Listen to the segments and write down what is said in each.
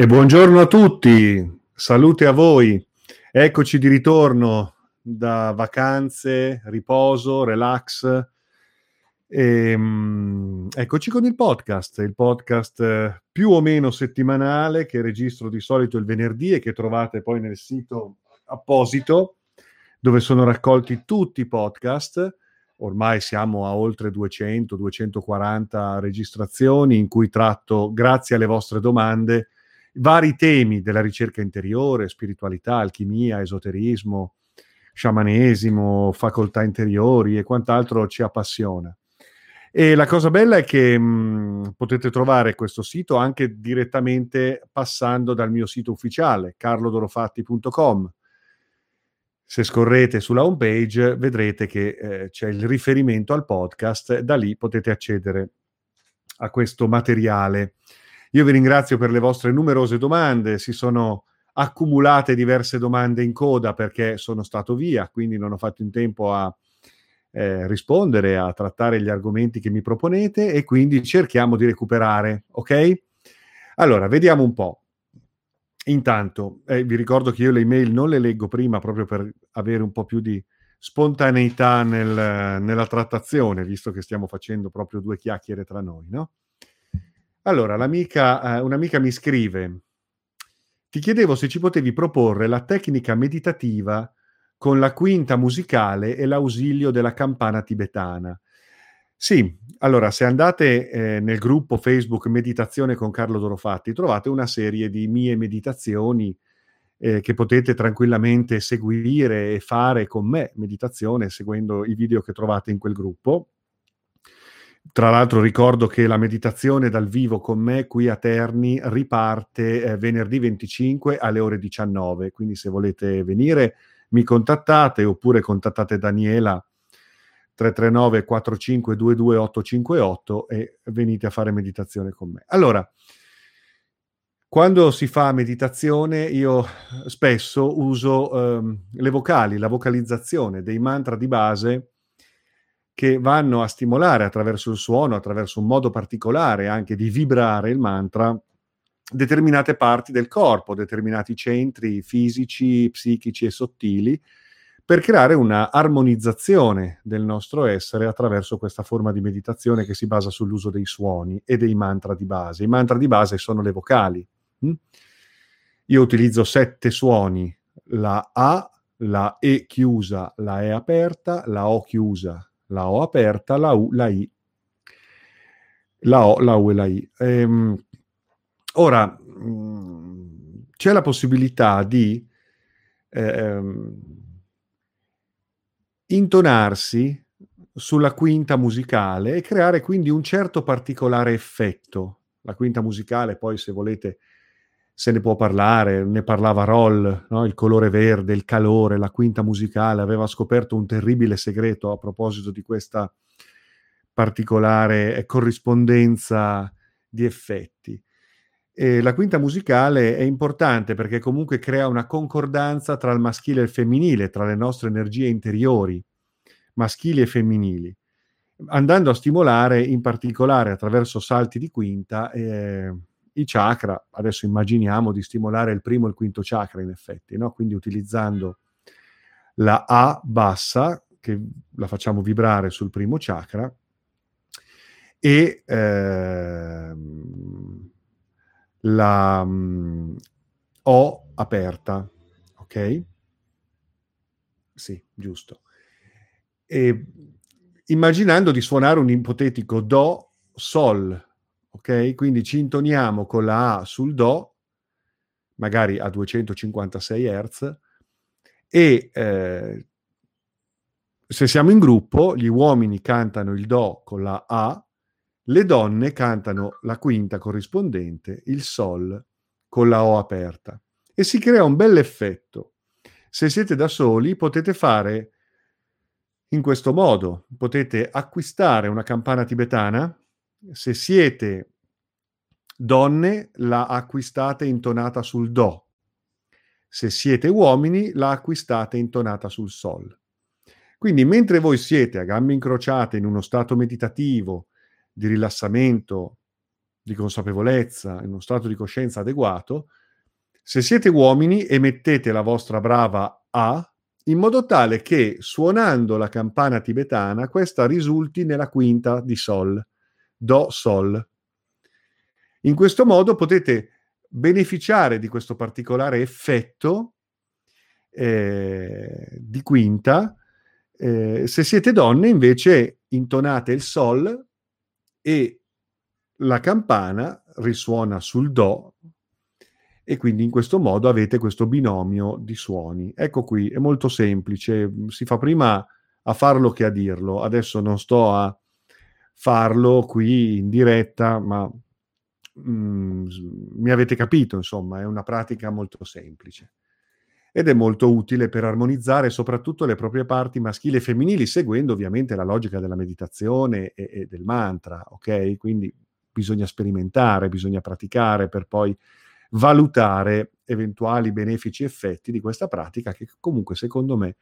E buongiorno a tutti, salute a voi. Eccoci di ritorno da vacanze, riposo, relax. E, um, eccoci con il podcast, il podcast eh, più o meno settimanale che registro di solito il venerdì e che trovate poi nel sito apposito dove sono raccolti tutti i podcast. Ormai siamo a oltre 200-240 registrazioni in cui tratto, grazie alle vostre domande, vari temi della ricerca interiore, spiritualità, alchimia, esoterismo, sciamanesimo, facoltà interiori e quant'altro ci appassiona. E la cosa bella è che mh, potete trovare questo sito anche direttamente passando dal mio sito ufficiale, carlodorofatti.com. Se scorrete sulla home page vedrete che eh, c'è il riferimento al podcast, da lì potete accedere a questo materiale. Io vi ringrazio per le vostre numerose domande, si sono accumulate diverse domande in coda perché sono stato via, quindi non ho fatto in tempo a eh, rispondere, a trattare gli argomenti che mi proponete e quindi cerchiamo di recuperare, ok? Allora, vediamo un po'. Intanto, eh, vi ricordo che io le email non le leggo prima proprio per avere un po' più di spontaneità nel, nella trattazione, visto che stiamo facendo proprio due chiacchiere tra noi, no? Allora, eh, un'amica mi scrive, ti chiedevo se ci potevi proporre la tecnica meditativa con la quinta musicale e l'ausilio della campana tibetana. Sì, allora se andate eh, nel gruppo Facebook Meditazione con Carlo Dorofatti trovate una serie di mie meditazioni eh, che potete tranquillamente seguire e fare con me, meditazione, seguendo i video che trovate in quel gruppo. Tra l'altro ricordo che la meditazione dal vivo con me qui a Terni riparte eh, venerdì 25 alle ore 19, quindi se volete venire mi contattate oppure contattate Daniela 339 4522 858 e venite a fare meditazione con me. Allora, quando si fa meditazione io spesso uso ehm, le vocali, la vocalizzazione dei mantra di base che vanno a stimolare attraverso il suono, attraverso un modo particolare anche di vibrare il mantra, determinate parti del corpo, determinati centri fisici, psichici e sottili, per creare una armonizzazione del nostro essere attraverso questa forma di meditazione che si basa sull'uso dei suoni e dei mantra di base. I mantra di base sono le vocali. Hm? Io utilizzo sette suoni, la A, la E chiusa, la E aperta, la O chiusa, la O aperta, la U, la I, la O, la U e la I. Ehm, ora, mh, mm, c'è la possibilità di ehm, intonarsi sulla quinta musicale e creare quindi un certo particolare effetto. La quinta musicale, poi se volete se ne può parlare, ne parlava Roll, no? il colore verde, il calore, la quinta musicale, aveva scoperto un terribile segreto a proposito di questa particolare corrispondenza di effetti. E la quinta musicale è importante perché comunque crea una concordanza tra il maschile e il femminile, tra le nostre energie interiori, maschili e femminili, andando a stimolare in particolare attraverso salti di quinta eh, i chakra, adesso immaginiamo di stimolare il primo e il quinto chakra in effetti, no? quindi utilizzando la A bassa, che la facciamo vibrare sul primo chakra, e ehm, la um, O aperta, ok? Sì, giusto. E immaginando di suonare un ipotetico Do, Sol, ok? Quindi ci intoniamo con la A sul Do, magari a 256 Hz, e eh, se siamo in gruppo, gli uomini cantano il Do con la A, le donne cantano la quinta corrispondente, il Sol, con la O aperta. E si crea un bel effetto. Se siete da soli potete fare in questo modo, potete acquistare una campana tibetana, se siete donne, la acquistate intonata sul Do. Se siete uomini, la acquistate intonata sul Sol. Quindi mentre voi siete a gambe incrociate in uno stato meditativo, di rilassamento, di consapevolezza, in uno stato di coscienza adeguato, se siete uomini emettete la vostra brava A in modo tale che suonando la campana tibetana questa risulti nella quinta di Sol, Do Sol. In questo modo potete beneficiare di questo particolare effetto eh, di quinta. Eh, se siete donne invece intonate il Sol e la campana risuona sul Do e quindi in questo modo avete questo binomio di suoni. Ecco qui, è molto semplice, si fa prima a farlo che a dirlo. Adesso non sto a farlo qui in diretta, ma mm, mi avete capito, insomma, è una pratica molto semplice. Ed è molto utile per armonizzare soprattutto le proprie parti maschili e femminili, seguendo ovviamente la logica della meditazione e, e del mantra, ok? Quindi bisogna sperimentare, bisogna praticare per poi valutare eventuali benefici effetti di questa pratica che comunque secondo me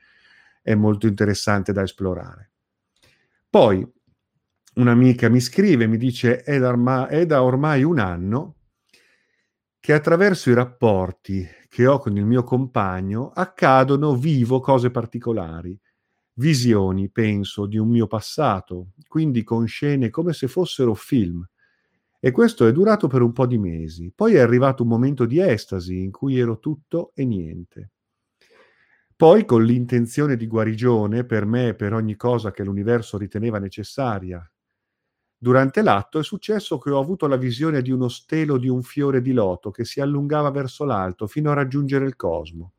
è molto interessante da esplorare. Poi un'amica mi scrive, mi dice è da, ormai, è da ormai un anno che attraverso i rapporti che ho con il mio compagno accadono vivo cose particolari, visioni, penso, di un mio passato, quindi con scene come se fossero film e questo è durato per un po' di mesi. Poi è arrivato un momento di estasi in cui ero tutto e niente. Poi, con l'intenzione di guarigione per me e per ogni cosa che l'universo riteneva necessaria, durante l'atto è successo che ho avuto la visione di uno stelo di un fiore di loto che si allungava verso l'alto fino a raggiungere il cosmo.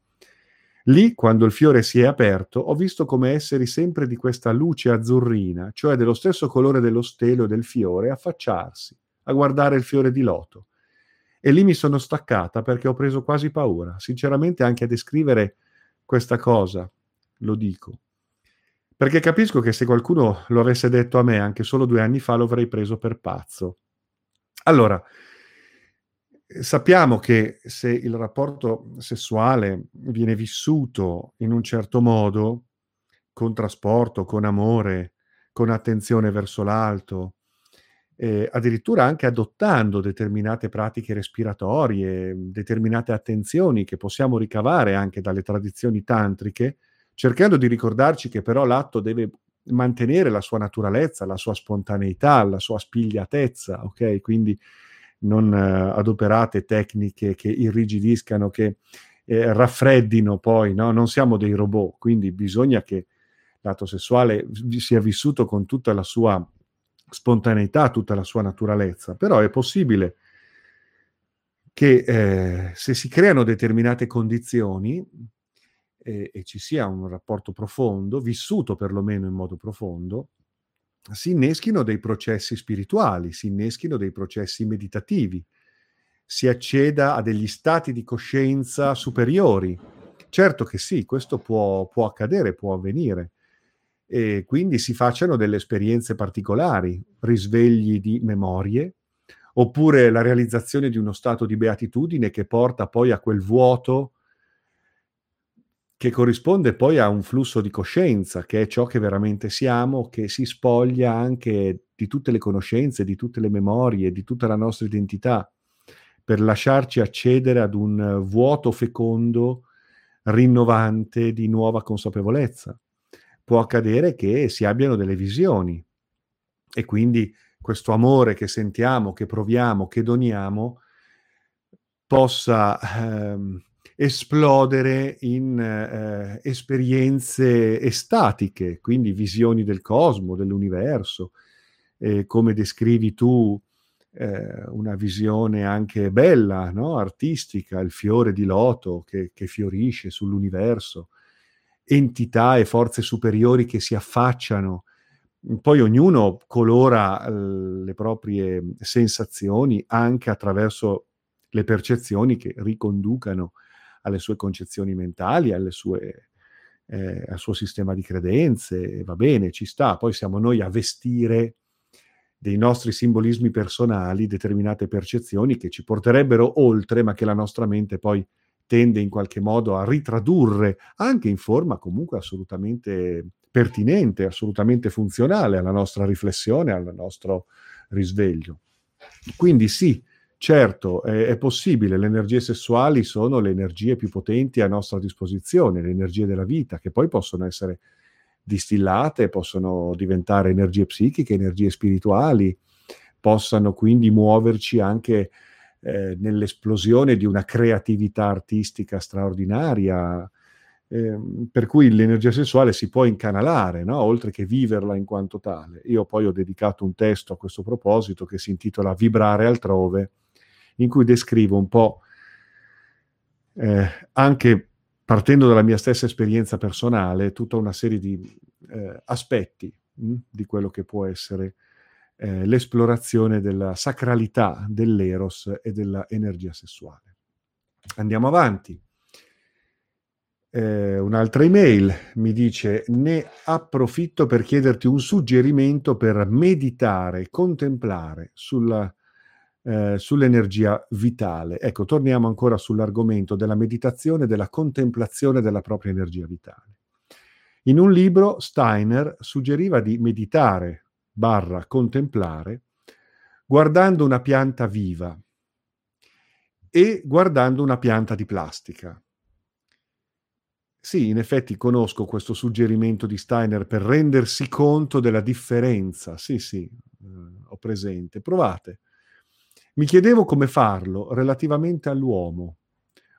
Lì, quando il fiore si è aperto, ho visto come esseri sempre di questa luce azzurrina, cioè dello stesso colore dello stelo e del fiore, affacciarsi a guardare il fiore di loto. E lì mi sono staccata perché ho preso quasi paura. Sinceramente anche a descrivere questa cosa, lo dico. Perché capisco che se qualcuno lo avesse detto a me anche solo due anni fa lo avrei preso per pazzo. Allora, sappiamo che se il rapporto sessuale viene vissuto in un certo modo, con trasporto, con amore, con attenzione verso l'alto, eh, addirittura anche adottando determinate pratiche respiratorie, determinate attenzioni che possiamo ricavare anche dalle tradizioni tantriche, cercando di ricordarci che però l'atto deve mantenere la sua naturalezza, la sua spontaneità, la sua spigliatezza, ok? Quindi non eh, adoperate tecniche che irrigidiscano, che eh, raffreddino poi, no? Non siamo dei robot, quindi bisogna che l'atto sessuale sia vissuto con tutta la sua spontaneità, tutta la sua naturalezza, però è possibile che eh, se si creano determinate condizioni eh, e ci sia un rapporto profondo, vissuto perlomeno in modo profondo, si inneschino dei processi spirituali, si inneschino dei processi meditativi, si acceda a degli stati di coscienza superiori. Certo che sì, questo può, può accadere, può avvenire e quindi si facciano delle esperienze particolari, risvegli di memorie, oppure la realizzazione di uno stato di beatitudine che porta poi a quel vuoto che corrisponde poi a un flusso di coscienza, che è ciò che veramente siamo, che si spoglia anche di tutte le conoscenze, di tutte le memorie, di tutta la nostra identità, per lasciarci accedere ad un vuoto fecondo, rinnovante di nuova consapevolezza. Può accadere che si abbiano delle visioni e quindi questo amore che sentiamo, che proviamo, che doniamo, possa ehm, esplodere in eh, esperienze estatiche, quindi visioni del cosmo, dell'universo, eh, come descrivi tu eh, una visione anche bella, no? artistica, il fiore di loto che, che fiorisce sull'universo entità e forze superiori che si affacciano. Poi ognuno colora eh, le proprie sensazioni anche attraverso le percezioni che riconducano alle sue concezioni mentali, sue, eh, al suo sistema di credenze, va bene, ci sta. Poi siamo noi a vestire dei nostri simbolismi personali determinate percezioni che ci porterebbero oltre, ma che la nostra mente poi tende in qualche modo a ritradurre anche in forma comunque assolutamente pertinente, assolutamente funzionale alla nostra riflessione, al nostro risveglio. Quindi sì, certo, è, è, possibile, le energie sessuali sono le energie più potenti a nostra disposizione, le energie della vita, che poi possono essere distillate, possono diventare energie psichiche, energie spirituali, possano quindi muoverci anche eh, nell'esplosione di una creatività artistica straordinaria, eh, per cui l'energia sessuale si può incanalare, no? oltre che viverla in quanto tale. Io poi ho dedicato un testo a questo proposito che si intitola Vibrare altrove, in cui descrivo un po' eh, anche partendo dalla mia stessa esperienza personale, tutta una serie di eh, aspetti mh, di quello che può essere eh, l'esplorazione della sacralità dell'eros e dell'energia sessuale. Andiamo avanti. Eh, un'altra email mi dice ne approfitto per chiederti un suggerimento per meditare, contemplare sulla, eh, sull'energia vitale. Ecco, torniamo ancora sull'argomento della meditazione, della contemplazione della propria energia vitale. In un libro Steiner suggeriva di meditare barra contemplare, guardando una pianta viva e guardando una pianta di plastica. Sì, in effetti conosco questo suggerimento di Steiner per rendersi conto della differenza. Sì, sì, eh, ho presente. Provate. Mi chiedevo come farlo relativamente all'uomo,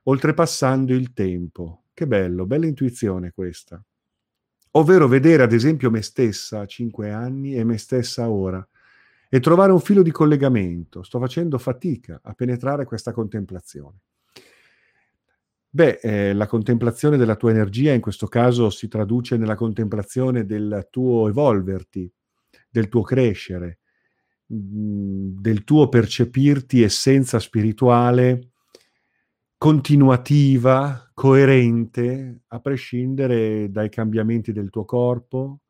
oltrepassando il tempo. Che bello, bella intuizione questa ovvero vedere ad esempio me stessa a cinque anni e me stessa ora e trovare un filo di collegamento. Sto facendo fatica a penetrare questa contemplazione. Beh, eh, la contemplazione della tua energia in questo caso si traduce nella contemplazione del tuo evolverti, del tuo crescere, del tuo percepirti essenza spirituale continuativa, coerente, a prescindere dai cambiamenti del tuo corpo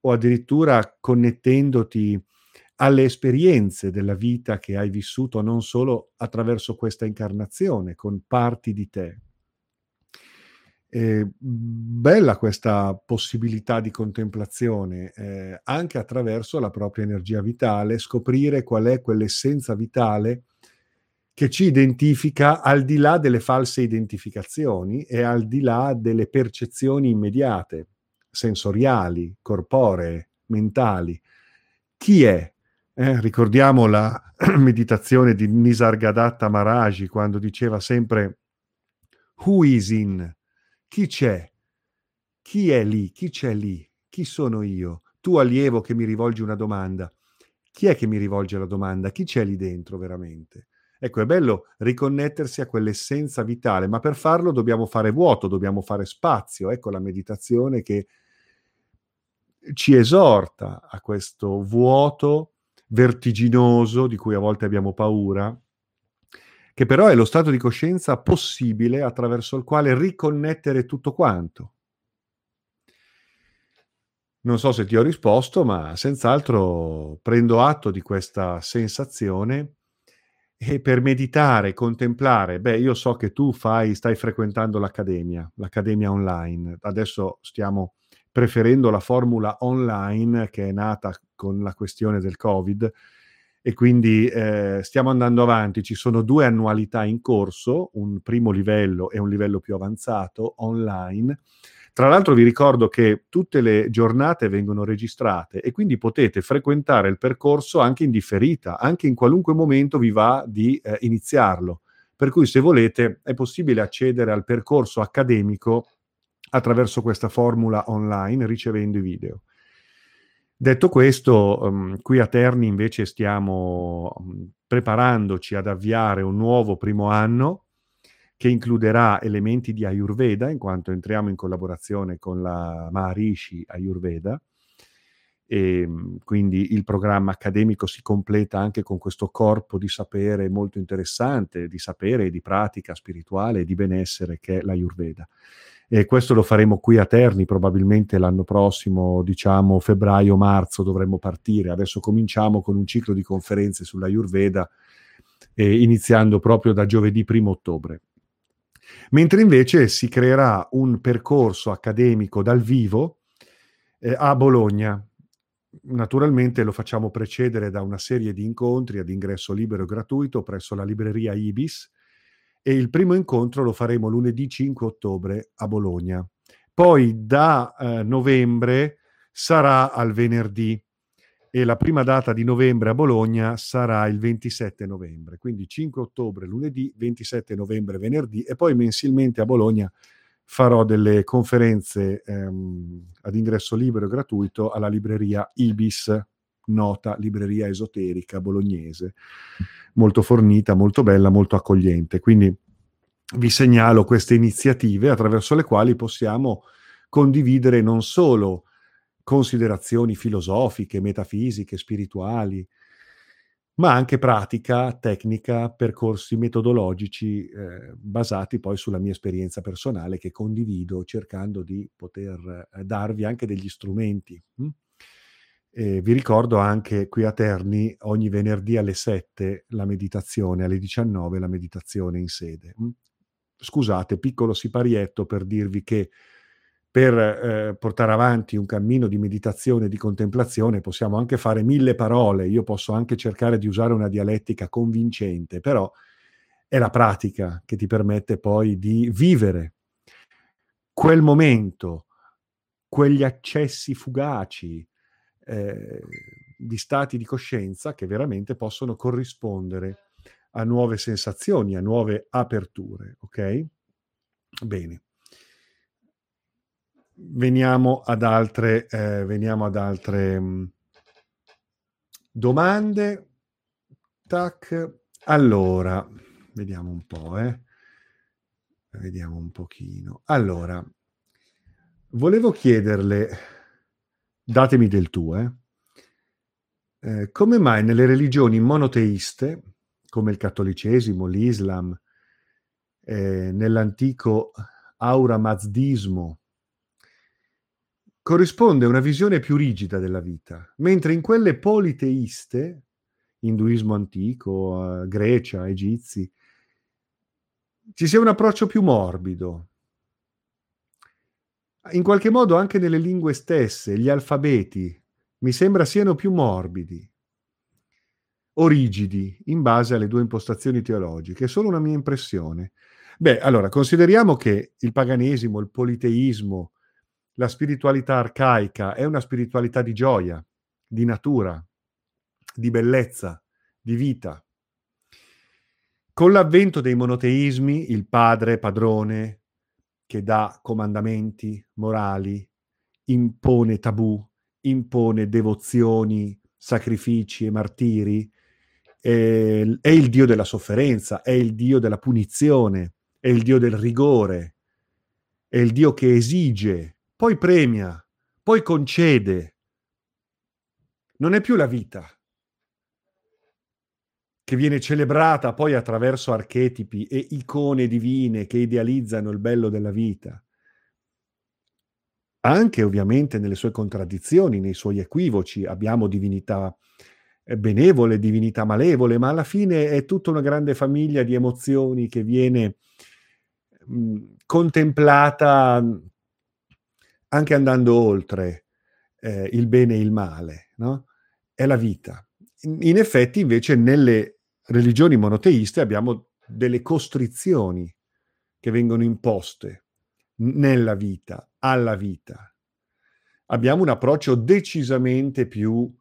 o addirittura connettendoti alle esperienze della vita che hai vissuto non solo attraverso questa incarnazione, con parti di te. Eh, bella questa possibilità di contemplazione, eh, anche attraverso la propria energia vitale, scoprire qual è quell'essenza vitale che ci identifica al di là delle false identificazioni e al di là delle percezioni immediate, sensoriali, corporee, mentali. Chi è? Eh, ricordiamo la meditazione di Nisargadatta Maharaji quando diceva sempre Who is in? Chi c'è? Chi è lì? Chi c'è lì? Chi sono io? Tu allievo che mi rivolgi una domanda. Chi è che mi rivolge la domanda? Chi c'è lì dentro veramente? Ecco, è bello riconnettersi a quell'essenza vitale, ma per farlo dobbiamo fare vuoto, dobbiamo fare spazio. Ecco la meditazione che ci esorta a questo vuoto vertiginoso di cui a volte abbiamo paura, che però è lo stato di coscienza possibile attraverso il quale riconnettere tutto quanto. Non so se ti ho risposto, ma senz'altro prendo atto di questa sensazione e per meditare, contemplare, beh, io so che tu fai, stai frequentando l'accademia, l'accademia online. Adesso stiamo preferendo la formula online che è nata con la questione del Covid e quindi eh, stiamo andando avanti. Ci sono due annualità in corso, un primo livello e un livello più avanzato online tra l'altro vi ricordo che tutte le giornate vengono registrate e quindi potete frequentare il percorso anche in differita, anche in qualunque momento vi va di eh, iniziarlo. Per cui se volete è possibile accedere al percorso accademico attraverso questa formula online ricevendo i video. Detto questo, um, qui a Terni invece stiamo um, preparandoci ad avviare un nuovo primo anno che includerà elementi di Ayurveda, in quanto entriamo in collaborazione con la Maharishi Ayurveda, e quindi il programma accademico si completa anche con questo corpo di sapere molto interessante, di sapere e di pratica spirituale e di benessere che è l'Ayurveda. E questo lo faremo qui a Terni, probabilmente l'anno prossimo, diciamo febbraio-marzo dovremmo partire. Adesso cominciamo con un ciclo di conferenze sull'Ayurveda, eh, iniziando proprio da giovedì 1 ottobre mentre invece si creerà un percorso accademico dal vivo eh, a Bologna, naturalmente lo facciamo precedere da una serie di incontri ad ingresso libero e gratuito presso la libreria Ibis e il primo incontro lo faremo lunedì 5 ottobre a Bologna. Poi da eh, novembre sarà al venerdì e la prima data di novembre a Bologna sarà il 27 novembre, quindi 5 ottobre lunedì, 27 novembre venerdì e poi mensilmente a Bologna farò delle conferenze ehm, ad ingresso libero e gratuito alla libreria Ibis, nota libreria esoterica bolognese, molto fornita, molto bella, molto accogliente. Quindi vi segnalo queste iniziative attraverso le quali possiamo condividere non solo considerazioni filosofiche, metafisiche, spirituali, ma anche pratica, tecnica, percorsi metodologici eh, basati poi sulla mia esperienza personale che condivido cercando di poter eh, darvi anche degli strumenti. Hm? Vi ricordo anche qui a Terni ogni venerdì alle 7 la meditazione, alle 19 la meditazione in sede. Hm? Scusate, piccolo siparietto per dirvi che per eh, portare avanti un cammino di meditazione e di contemplazione possiamo anche fare mille parole, io posso anche cercare di usare una dialettica convincente, però è la pratica che ti permette poi di vivere quel momento, quegli accessi fugaci eh, di stati di coscienza che veramente possono corrispondere a nuove sensazioni, a nuove aperture, ok? Bene veniamo ad altre, eh, veniamo ad altre mm, domande. Tac. Allora, vediamo un po', eh. Vediamo un pochino. Allora, volevo chiederle, datemi del tuo, eh, eh, come mai nelle religioni monoteiste, come il cattolicesimo, l'Islam, eh, nell'antico auramazdismo, corrisponde una visione più rigida della vita, mentre in quelle politeiste, induismo antico, Grecia, egizi, ci sia un approccio più morbido. In qualche modo anche nelle lingue stesse, gli alfabeti, mi sembra siano più morbidi o rigidi in base alle due impostazioni teologiche. È solo una mia impressione. Beh, allora, consideriamo che il paganesimo, il politeismo, la spiritualità arcaica è una spiritualità di gioia, di natura, di bellezza, di vita. Con l'avvento dei monoteismi, il padre padrone che dà comandamenti morali, impone tabù, impone devozioni, sacrifici e martiri, è, è il Dio della sofferenza, è il Dio della punizione, è il Dio del rigore, è il Dio che esige poi premia, poi concede. Non è più la vita che viene celebrata poi attraverso archetipi e icone divine che idealizzano il bello della vita. Anche ovviamente nelle sue contraddizioni, nei suoi equivoci, abbiamo divinità eh, benevole, divinità malevole, ma alla fine è tutta una grande famiglia di emozioni che viene mh, contemplata anche andando oltre eh, il bene e il male, no? È la vita. In, effetti, invece, nelle religioni monoteiste abbiamo delle costrizioni che vengono imposte nella vita, alla vita. Abbiamo un approccio decisamente più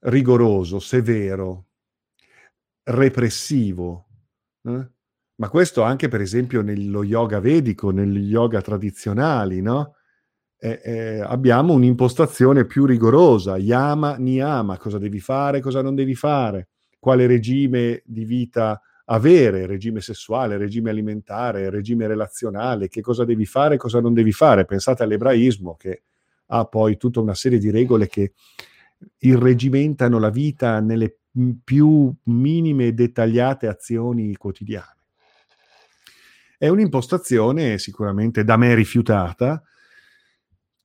rigoroso, severo, repressivo. Eh? Ma questo anche, per esempio, nello yoga vedico, negli yoga tradizionali, no? Eh, eh, abbiamo un'impostazione più rigorosa, yama, niyama, cosa devi fare, cosa non devi fare, quale regime di vita avere, regime sessuale, regime alimentare, regime relazionale, che cosa devi fare, cosa non devi fare. Pensate all'ebraismo che ha poi tutta una serie di regole che irregimentano la vita nelle più minime e dettagliate azioni quotidiane. È un'impostazione sicuramente da me rifiutata,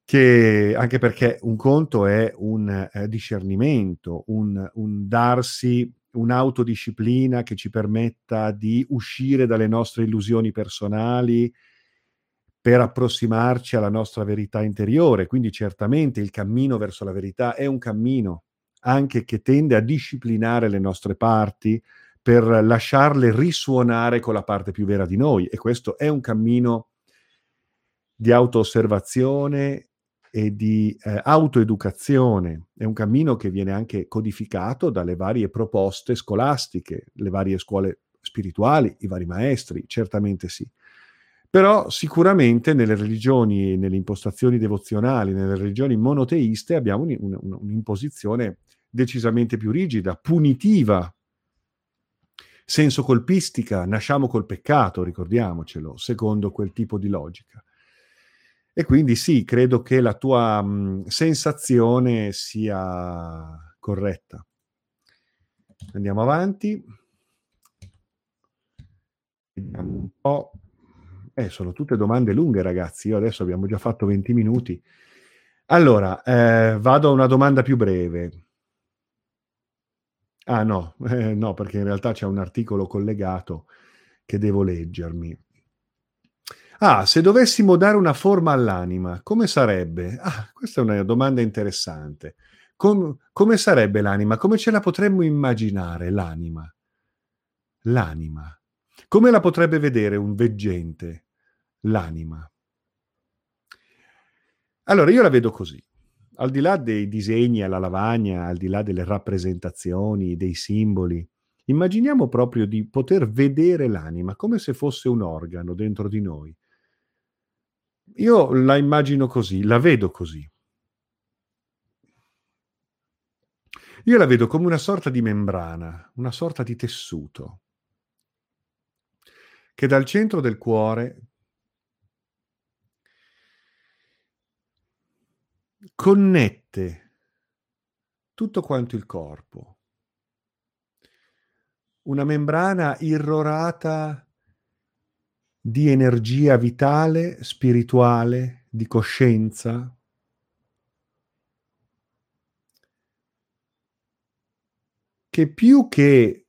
che anche perché un conto è un eh, discernimento, un, un darsi un'autodisciplina che ci permetta di uscire dalle nostre illusioni personali per approssimarci alla nostra verità interiore. Quindi certamente il cammino verso la verità è un cammino anche che tende a disciplinare le nostre parti per lasciarle risuonare con la parte più vera di noi e questo è un cammino di auto-osservazione e di eh, autoeducazione. È un cammino che viene anche codificato dalle varie proposte scolastiche, le varie scuole spirituali, i vari maestri, certamente sì. Però sicuramente nelle religioni, nelle impostazioni devozionali, nelle religioni monoteiste abbiamo un, un, un'imposizione decisamente più rigida, punitiva, senso colpistica, nasciamo col peccato, ricordiamocelo, secondo quel tipo di logica. E quindi sì, credo che la tua mh, sensazione sia corretta. Andiamo avanti. Vediamo un po'. Eh, sono tutte domande lunghe, ragazzi. Io adesso abbiamo già fatto 20 minuti. Allora, eh, vado a una domanda più breve. Ah no, eh, no, perché in realtà c'è un articolo collegato che devo leggermi. Ah, se dovessimo dare una forma all'anima, come sarebbe? Ah, questa è una domanda interessante. Com- come sarebbe l'anima? Come ce la potremmo immaginare l'anima? L'anima. Come la potrebbe vedere un veggente? L'anima. Allora, io la vedo così. Al di là dei disegni alla lavagna, al di là delle rappresentazioni, dei simboli, immaginiamo proprio di poter vedere l'anima come se fosse un organo dentro di noi. Io la immagino così, la vedo così. Io la vedo come una sorta di membrana, una sorta di tessuto che dal centro del cuore connette tutto quanto il corpo. Una membrana irrorata di energia vitale, spirituale, di coscienza. che più che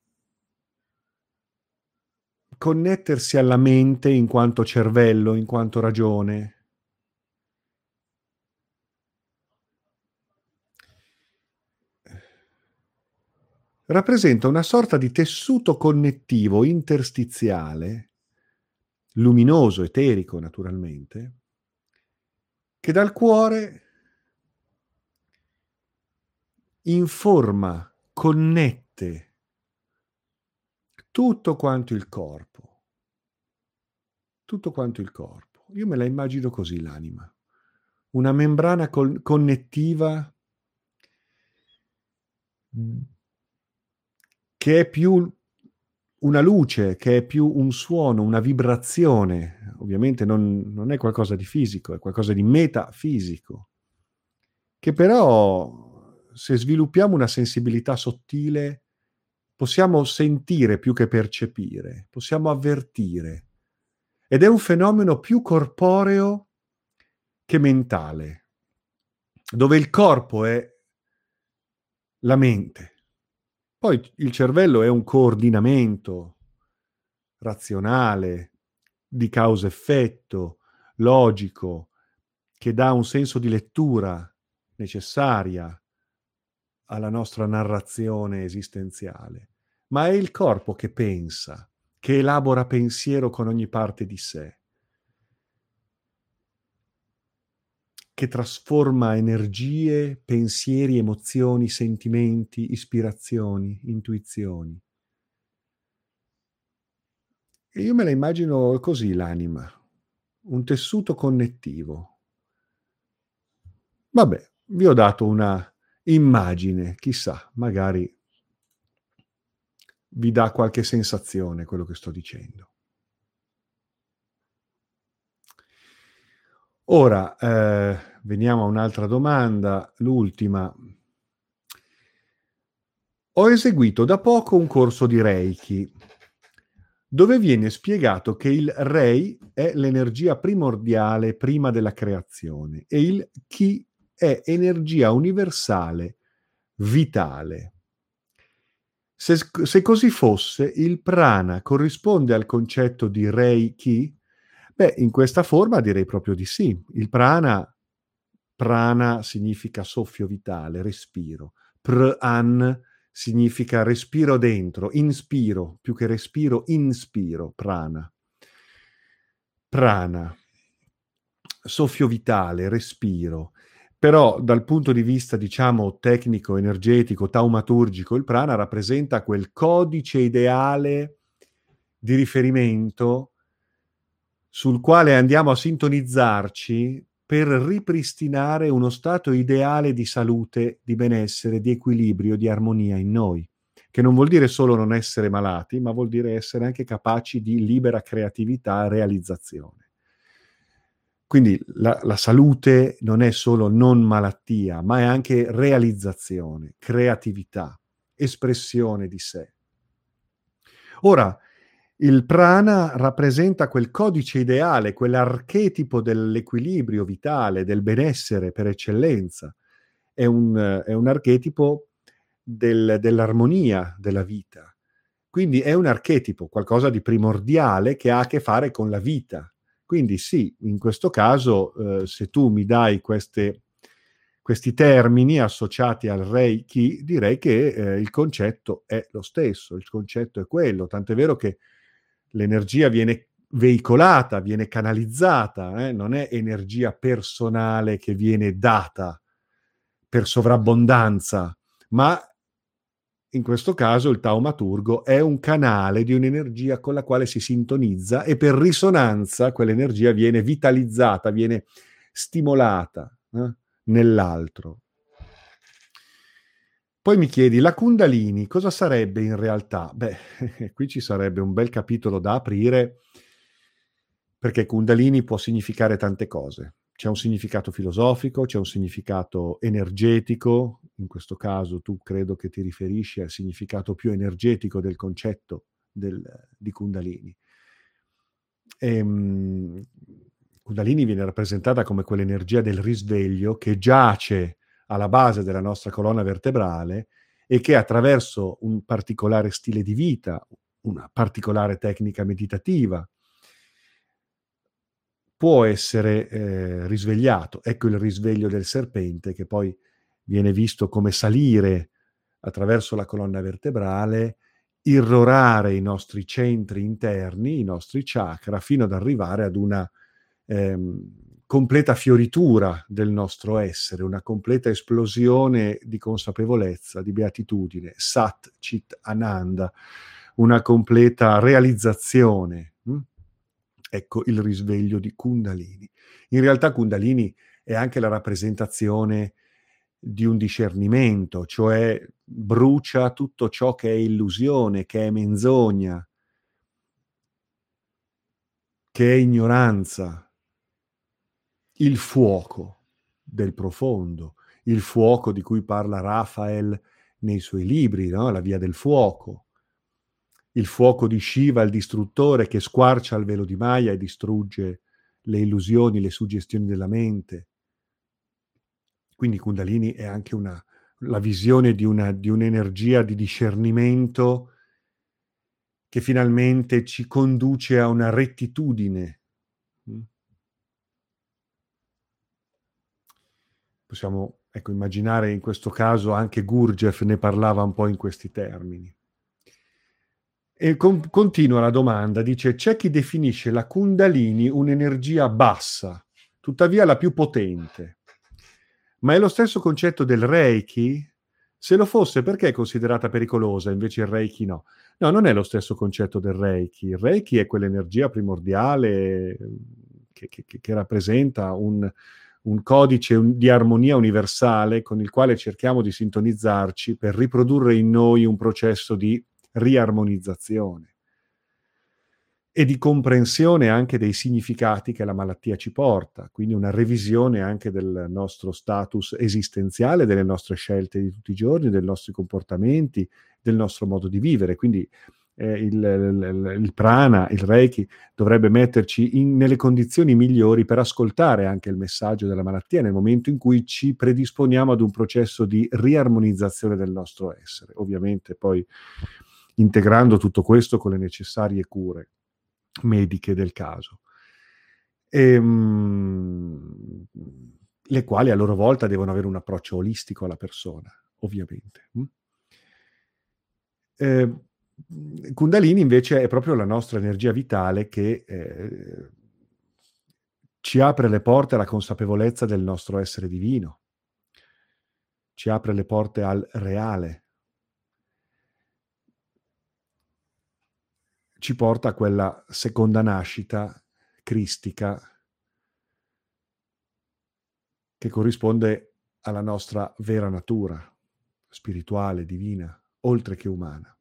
connettersi alla mente in quanto cervello, in quanto ragione. Rappresenta una sorta di tessuto connettivo interstiziale, luminoso, eterico naturalmente, che dal cuore informa, connette tutto quanto il corpo, tutto quanto il corpo. Io me la immagino così l'anima, una membrana con- connettiva che è più una luce, che è più un suono, una vibrazione. Ovviamente non, non è qualcosa di fisico, è qualcosa di metafisico, che però se sviluppiamo una sensibilità sottile possiamo sentire più che percepire, possiamo avvertire. Ed è un fenomeno più corporeo che mentale, dove il corpo è la mente. Poi il cervello è un coordinamento razionale, di causa-effetto, logico, che dà un senso di lettura necessaria alla nostra narrazione esistenziale, ma è il corpo che pensa, che elabora pensiero con ogni parte di sé, che trasforma energie, pensieri, emozioni, sentimenti, ispirazioni, intuizioni. E io me la immagino così l'anima, un tessuto connettivo. Vabbè, vi ho dato una immagine, chissà, magari vi dà qualche sensazione quello che sto dicendo. Ora, eh, veniamo a un'altra domanda, l'ultima. Ho eseguito da poco un corso di Reiki, dove viene spiegato che il Rei è l'energia primordiale prima della creazione e il Chi è energia universale, vitale. Se, se, così fosse, il prana corrisponde al concetto di Reiki, Beh, in questa forma direi proprio di sì. Il prana, prana significa soffio vitale, respiro. Pran significa respiro dentro, inspiro, più che respiro, inspiro, prana. Prana, soffio vitale, respiro. Però dal punto di vista, diciamo, tecnico, energetico, taumaturgico, il prana rappresenta quel codice ideale di riferimento sul quale andiamo a sintonizzarci per ripristinare uno stato ideale di salute, di benessere, di equilibrio, di armonia in noi, che non vuol dire solo non essere malati, ma vuol dire essere anche capaci di libera creatività e realizzazione. Quindi la, la salute non è solo non malattia, ma è anche realizzazione, creatività, espressione di sé. Ora, il prana rappresenta quel codice ideale, quell'archetipo dell'equilibrio vitale, del benessere per eccellenza. È un, è un archetipo del, dell'armonia della vita. Quindi è un archetipo, qualcosa di primordiale che ha a che fare con la vita. Quindi sì, in questo caso, eh, se tu mi dai queste, questi termini associati al Reiki, direi che eh, il concetto è lo stesso, il concetto è quello, tant'è vero che l'energia viene veicolata, viene canalizzata, eh? non è energia personale che viene data per sovrabbondanza, ma in questo caso il taumaturgo è un canale di un'energia con la quale si sintonizza e per risonanza quell'energia viene vitalizzata, viene stimolata eh? nell'altro. Poi mi chiedi, la Kundalini cosa sarebbe in realtà? Beh, qui ci sarebbe un bel capitolo da aprire perché Kundalini può significare tante cose. C'è un significato filosofico, c'è un significato energetico, in questo caso tu credo che ti riferisci al significato più energetico del concetto del, di Kundalini. E, um, Kundalini viene rappresentata come quell'energia del risveglio che giace alla base della nostra colonna vertebrale e che attraverso un particolare stile di vita, una particolare tecnica meditativa, può essere eh, risvegliato. Ecco il risveglio del serpente che poi viene visto come salire attraverso la colonna vertebrale, irrorare i nostri centri interni, i nostri chakra, fino ad arrivare ad una ehm, completa fioritura del nostro essere, una completa esplosione di consapevolezza, di beatitudine, Sat Chit Ananda, una completa realizzazione. Hm? Ecco il risveglio di Kundalini. In realtà Kundalini è anche la rappresentazione di un discernimento, cioè brucia tutto ciò che è illusione, che è menzogna, che è ignoranza, il fuoco del profondo, il fuoco di cui parla Raphael nei suoi libri, no? la via del fuoco, il fuoco di Shiva, il distruttore, che squarcia il velo di Maya e distrugge le illusioni, le suggestioni della mente. Quindi Kundalini è anche una, la visione di, una, di un'energia di discernimento che finalmente ci conduce a una rettitudine possiamo ecco, immaginare in questo caso anche Gurdjieff ne parlava un po' in questi termini. E con, continua la domanda, dice c'è chi definisce la Kundalini un'energia bassa, tuttavia la più potente. Ma è lo stesso concetto del Reiki? Se lo fosse, perché è considerata pericolosa, invece il Reiki no? No, non è lo stesso concetto del Reiki. Il Reiki è quell'energia primordiale che, che, che rappresenta un, un codice di armonia universale con il quale cerchiamo di sintonizzarci per riprodurre in noi un processo di riarmonizzazione e di comprensione anche dei significati che la malattia ci porta, quindi una revisione anche del nostro status esistenziale, delle nostre scelte di tutti i giorni, dei nostri comportamenti, del nostro modo di vivere. Quindi eh, il, il, il, prana, il reiki, dovrebbe metterci in, nelle condizioni migliori per ascoltare anche il messaggio della malattia nel momento in cui ci predisponiamo ad un processo di riarmonizzazione del nostro essere. Ovviamente poi integrando tutto questo con le necessarie cure mediche del caso. ehm, le quali a loro volta devono avere un approccio olistico alla persona, ovviamente. Eh, Kundalini invece è proprio la nostra energia vitale che eh, ci apre le porte alla consapevolezza del nostro essere divino, ci apre le porte al reale, ci porta a quella seconda nascita cristica che corrisponde alla nostra vera natura, spirituale, divina, oltre che umana.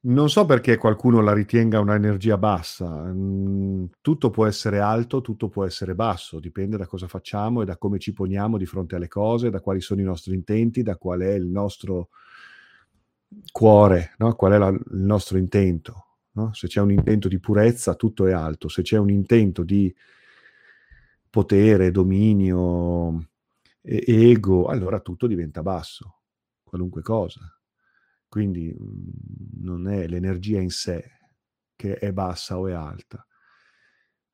Non so perché qualcuno la ritenga un'energia bassa. Mm, tutto può essere alto, tutto può essere basso, dipende da cosa facciamo e da come ci poniamo di fronte alle cose, da quali sono i nostri intenti, da qual è il nostro cuore, no? qual è la, il nostro intento. No? Se c'è un intento di purezza, tutto è alto. Se c'è un intento di potere, dominio, ego, allora tutto diventa basso, qualunque cosa. Quindi mhmm, non è l'energia in sé che è bassa o è alta.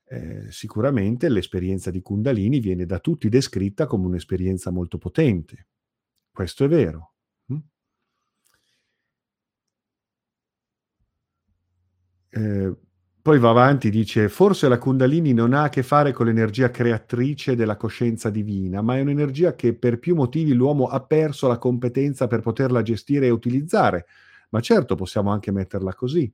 Eh, sicuramente l'esperienza di Kundalini viene da tutti descritta come un'esperienza molto potente. Questo è vero. Hm? Eh, poi va avanti, dice, forse la Kundalini non ha a che fare con l'energia creatrice della coscienza divina, ma è un'energia che per più motivi l'uomo ha perso la competenza per poterla gestire e utilizzare. Ma certo possiamo anche metterla così.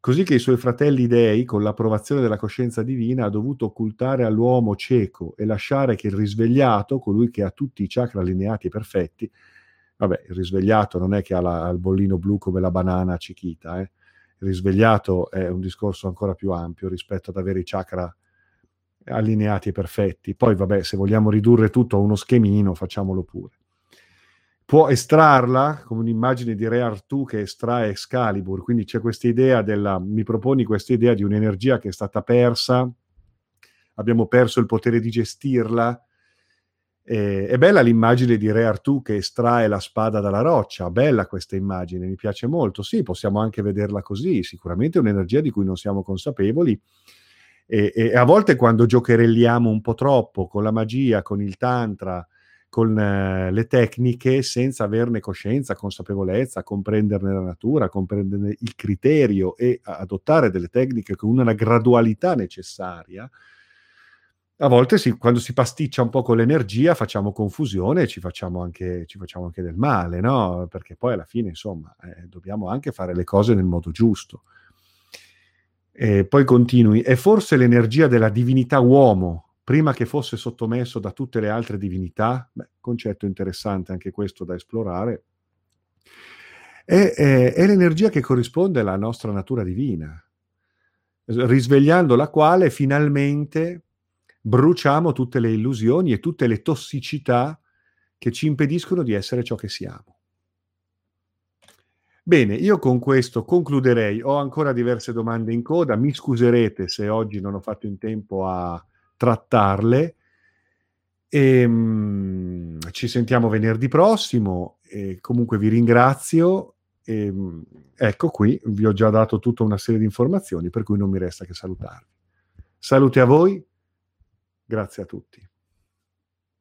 Così che i suoi fratelli dei, con l'approvazione della coscienza divina, ha dovuto occultare all'uomo cieco e lasciare che il risvegliato, colui che ha tutti i chakra allineati e perfetti, vabbè, il risvegliato non è che ha la, il bollino blu come la banana cichita, eh, risvegliato è un discorso ancora più ampio rispetto ad avere i chakra allineati e perfetti. Poi, vabbè, se vogliamo ridurre tutto a uno schemino, facciamolo pure. Può estrarla come un'immagine di Re Artù che estrae Excalibur, quindi c'è questa idea della, mi proponi questa idea di un'energia che è stata persa, abbiamo perso il potere di gestirla, eh, è bella l'immagine di Re Artù che estrae la spada dalla roccia, bella questa immagine, mi piace molto. Sì, possiamo anche vederla così, sicuramente è un'energia di cui non siamo consapevoli. E, e a volte quando giocherelliamo un po' troppo con la magia, con il tantra, con eh, le tecniche, senza averne coscienza, consapevolezza, comprenderne la natura, comprenderne il criterio e adottare delle tecniche con una gradualità necessaria, a volte si, quando si pasticcia un po' con l'energia facciamo confusione e ci facciamo anche, ci facciamo anche del male, no? Perché poi alla fine, insomma, eh, dobbiamo anche fare le cose nel modo giusto. E poi continui, è forse l'energia della divinità uomo, prima che fosse sottomesso da tutte le altre divinità, beh, concetto interessante anche questo da esplorare, è, è, è l'energia che corrisponde alla nostra natura divina, risvegliando la quale finalmente bruciamo tutte le illusioni e tutte le tossicità che ci impediscono di essere ciò che siamo. Bene, io con questo concluderei. Ho ancora diverse domande in coda, mi scuserete se oggi non ho fatto in tempo a trattarle. E, um, ci sentiamo venerdì prossimo. E comunque vi ringrazio. E, um, ecco qui, vi ho già dato tutta una serie di informazioni, per cui non mi resta che salutarvi. Salute a voi Grazie a tutti.